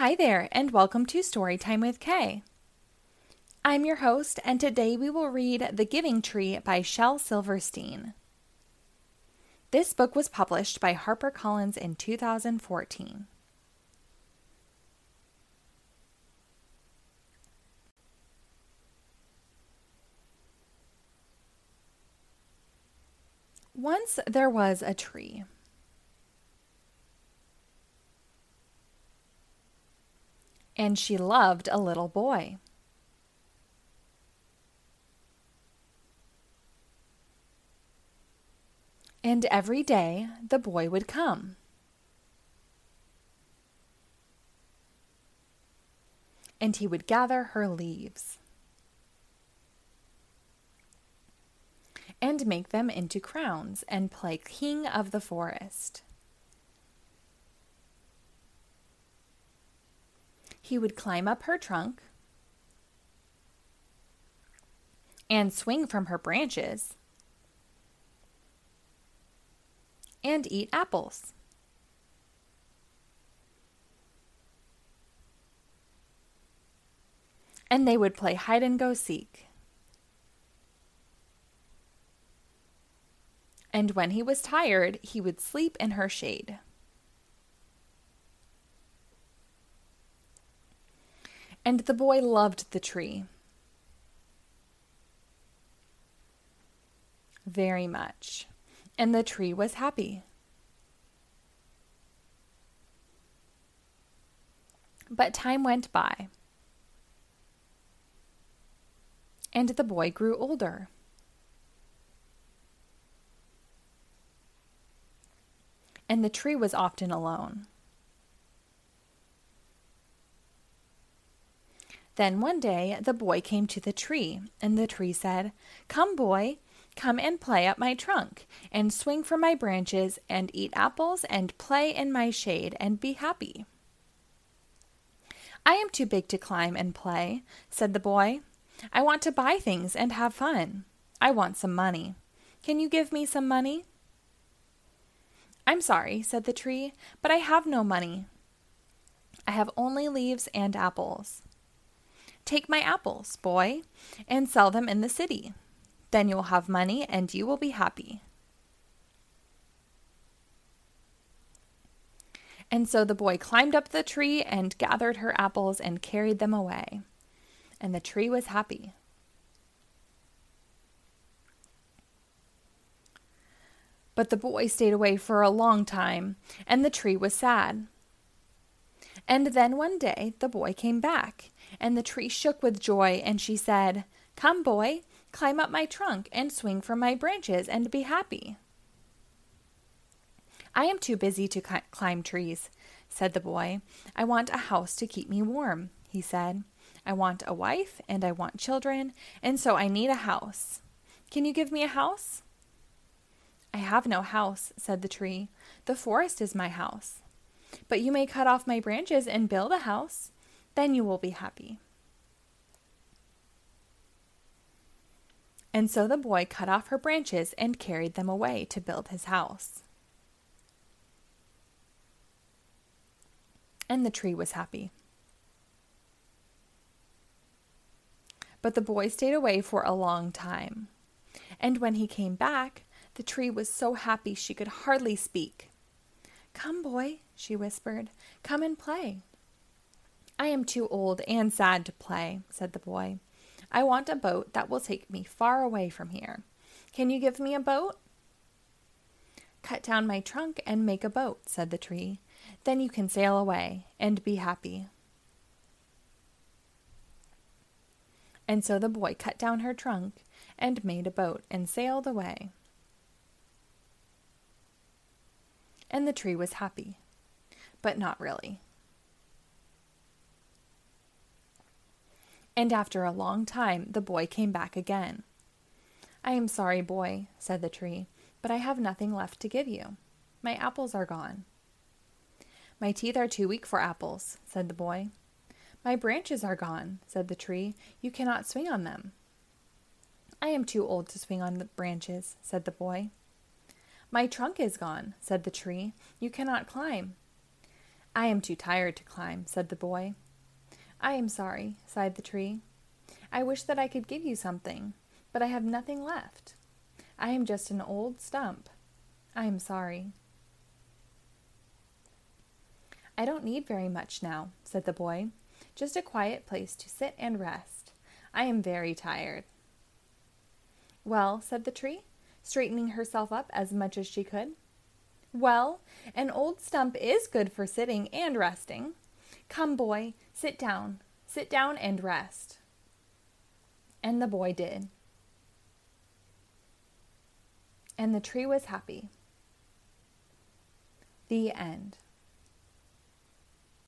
Hi there, and welcome to Storytime with K. I'm your host, and today we will read The Giving Tree by Shel Silverstein. This book was published by HarperCollins in 2014. Once there was a tree. And she loved a little boy. And every day the boy would come. And he would gather her leaves and make them into crowns and play king of the forest. He would climb up her trunk and swing from her branches and eat apples. And they would play hide and go seek. And when he was tired, he would sleep in her shade. And the boy loved the tree. Very much. And the tree was happy. But time went by. And the boy grew older. And the tree was often alone. Then one day the boy came to the tree, and the tree said, Come, boy, come and play up my trunk, and swing from my branches, and eat apples, and play in my shade, and be happy. I am too big to climb and play, said the boy. I want to buy things and have fun. I want some money. Can you give me some money? I'm sorry, said the tree, but I have no money. I have only leaves and apples. Take my apples, boy, and sell them in the city. Then you will have money and you will be happy. And so the boy climbed up the tree and gathered her apples and carried them away. And the tree was happy. But the boy stayed away for a long time, and the tree was sad. And then one day the boy came back, and the tree shook with joy, and she said, Come, boy, climb up my trunk and swing from my branches and be happy. I am too busy to climb trees, said the boy. I want a house to keep me warm, he said. I want a wife and I want children, and so I need a house. Can you give me a house? I have no house, said the tree. The forest is my house. But you may cut off my branches and build a house. Then you will be happy. And so the boy cut off her branches and carried them away to build his house. And the tree was happy. But the boy stayed away for a long time. And when he came back, the tree was so happy she could hardly speak. Come, boy, she whispered, come and play. I am too old and sad to play, said the boy. I want a boat that will take me far away from here. Can you give me a boat? Cut down my trunk and make a boat, said the tree. Then you can sail away and be happy. And so the boy cut down her trunk and made a boat and sailed away. And the tree was happy, but not really. And after a long time, the boy came back again. I am sorry, boy, said the tree, but I have nothing left to give you. My apples are gone. My teeth are too weak for apples, said the boy. My branches are gone, said the tree. You cannot swing on them. I am too old to swing on the branches, said the boy. My trunk is gone, said the tree. You cannot climb. I am too tired to climb, said the boy. I am sorry, sighed the tree. I wish that I could give you something, but I have nothing left. I am just an old stump. I am sorry. I don't need very much now, said the boy. Just a quiet place to sit and rest. I am very tired. Well, said the tree, straightening herself up as much as she could. Well, an old stump is good for sitting and resting. Come, boy, sit down. Sit down and rest. And the boy did. And the tree was happy. The end.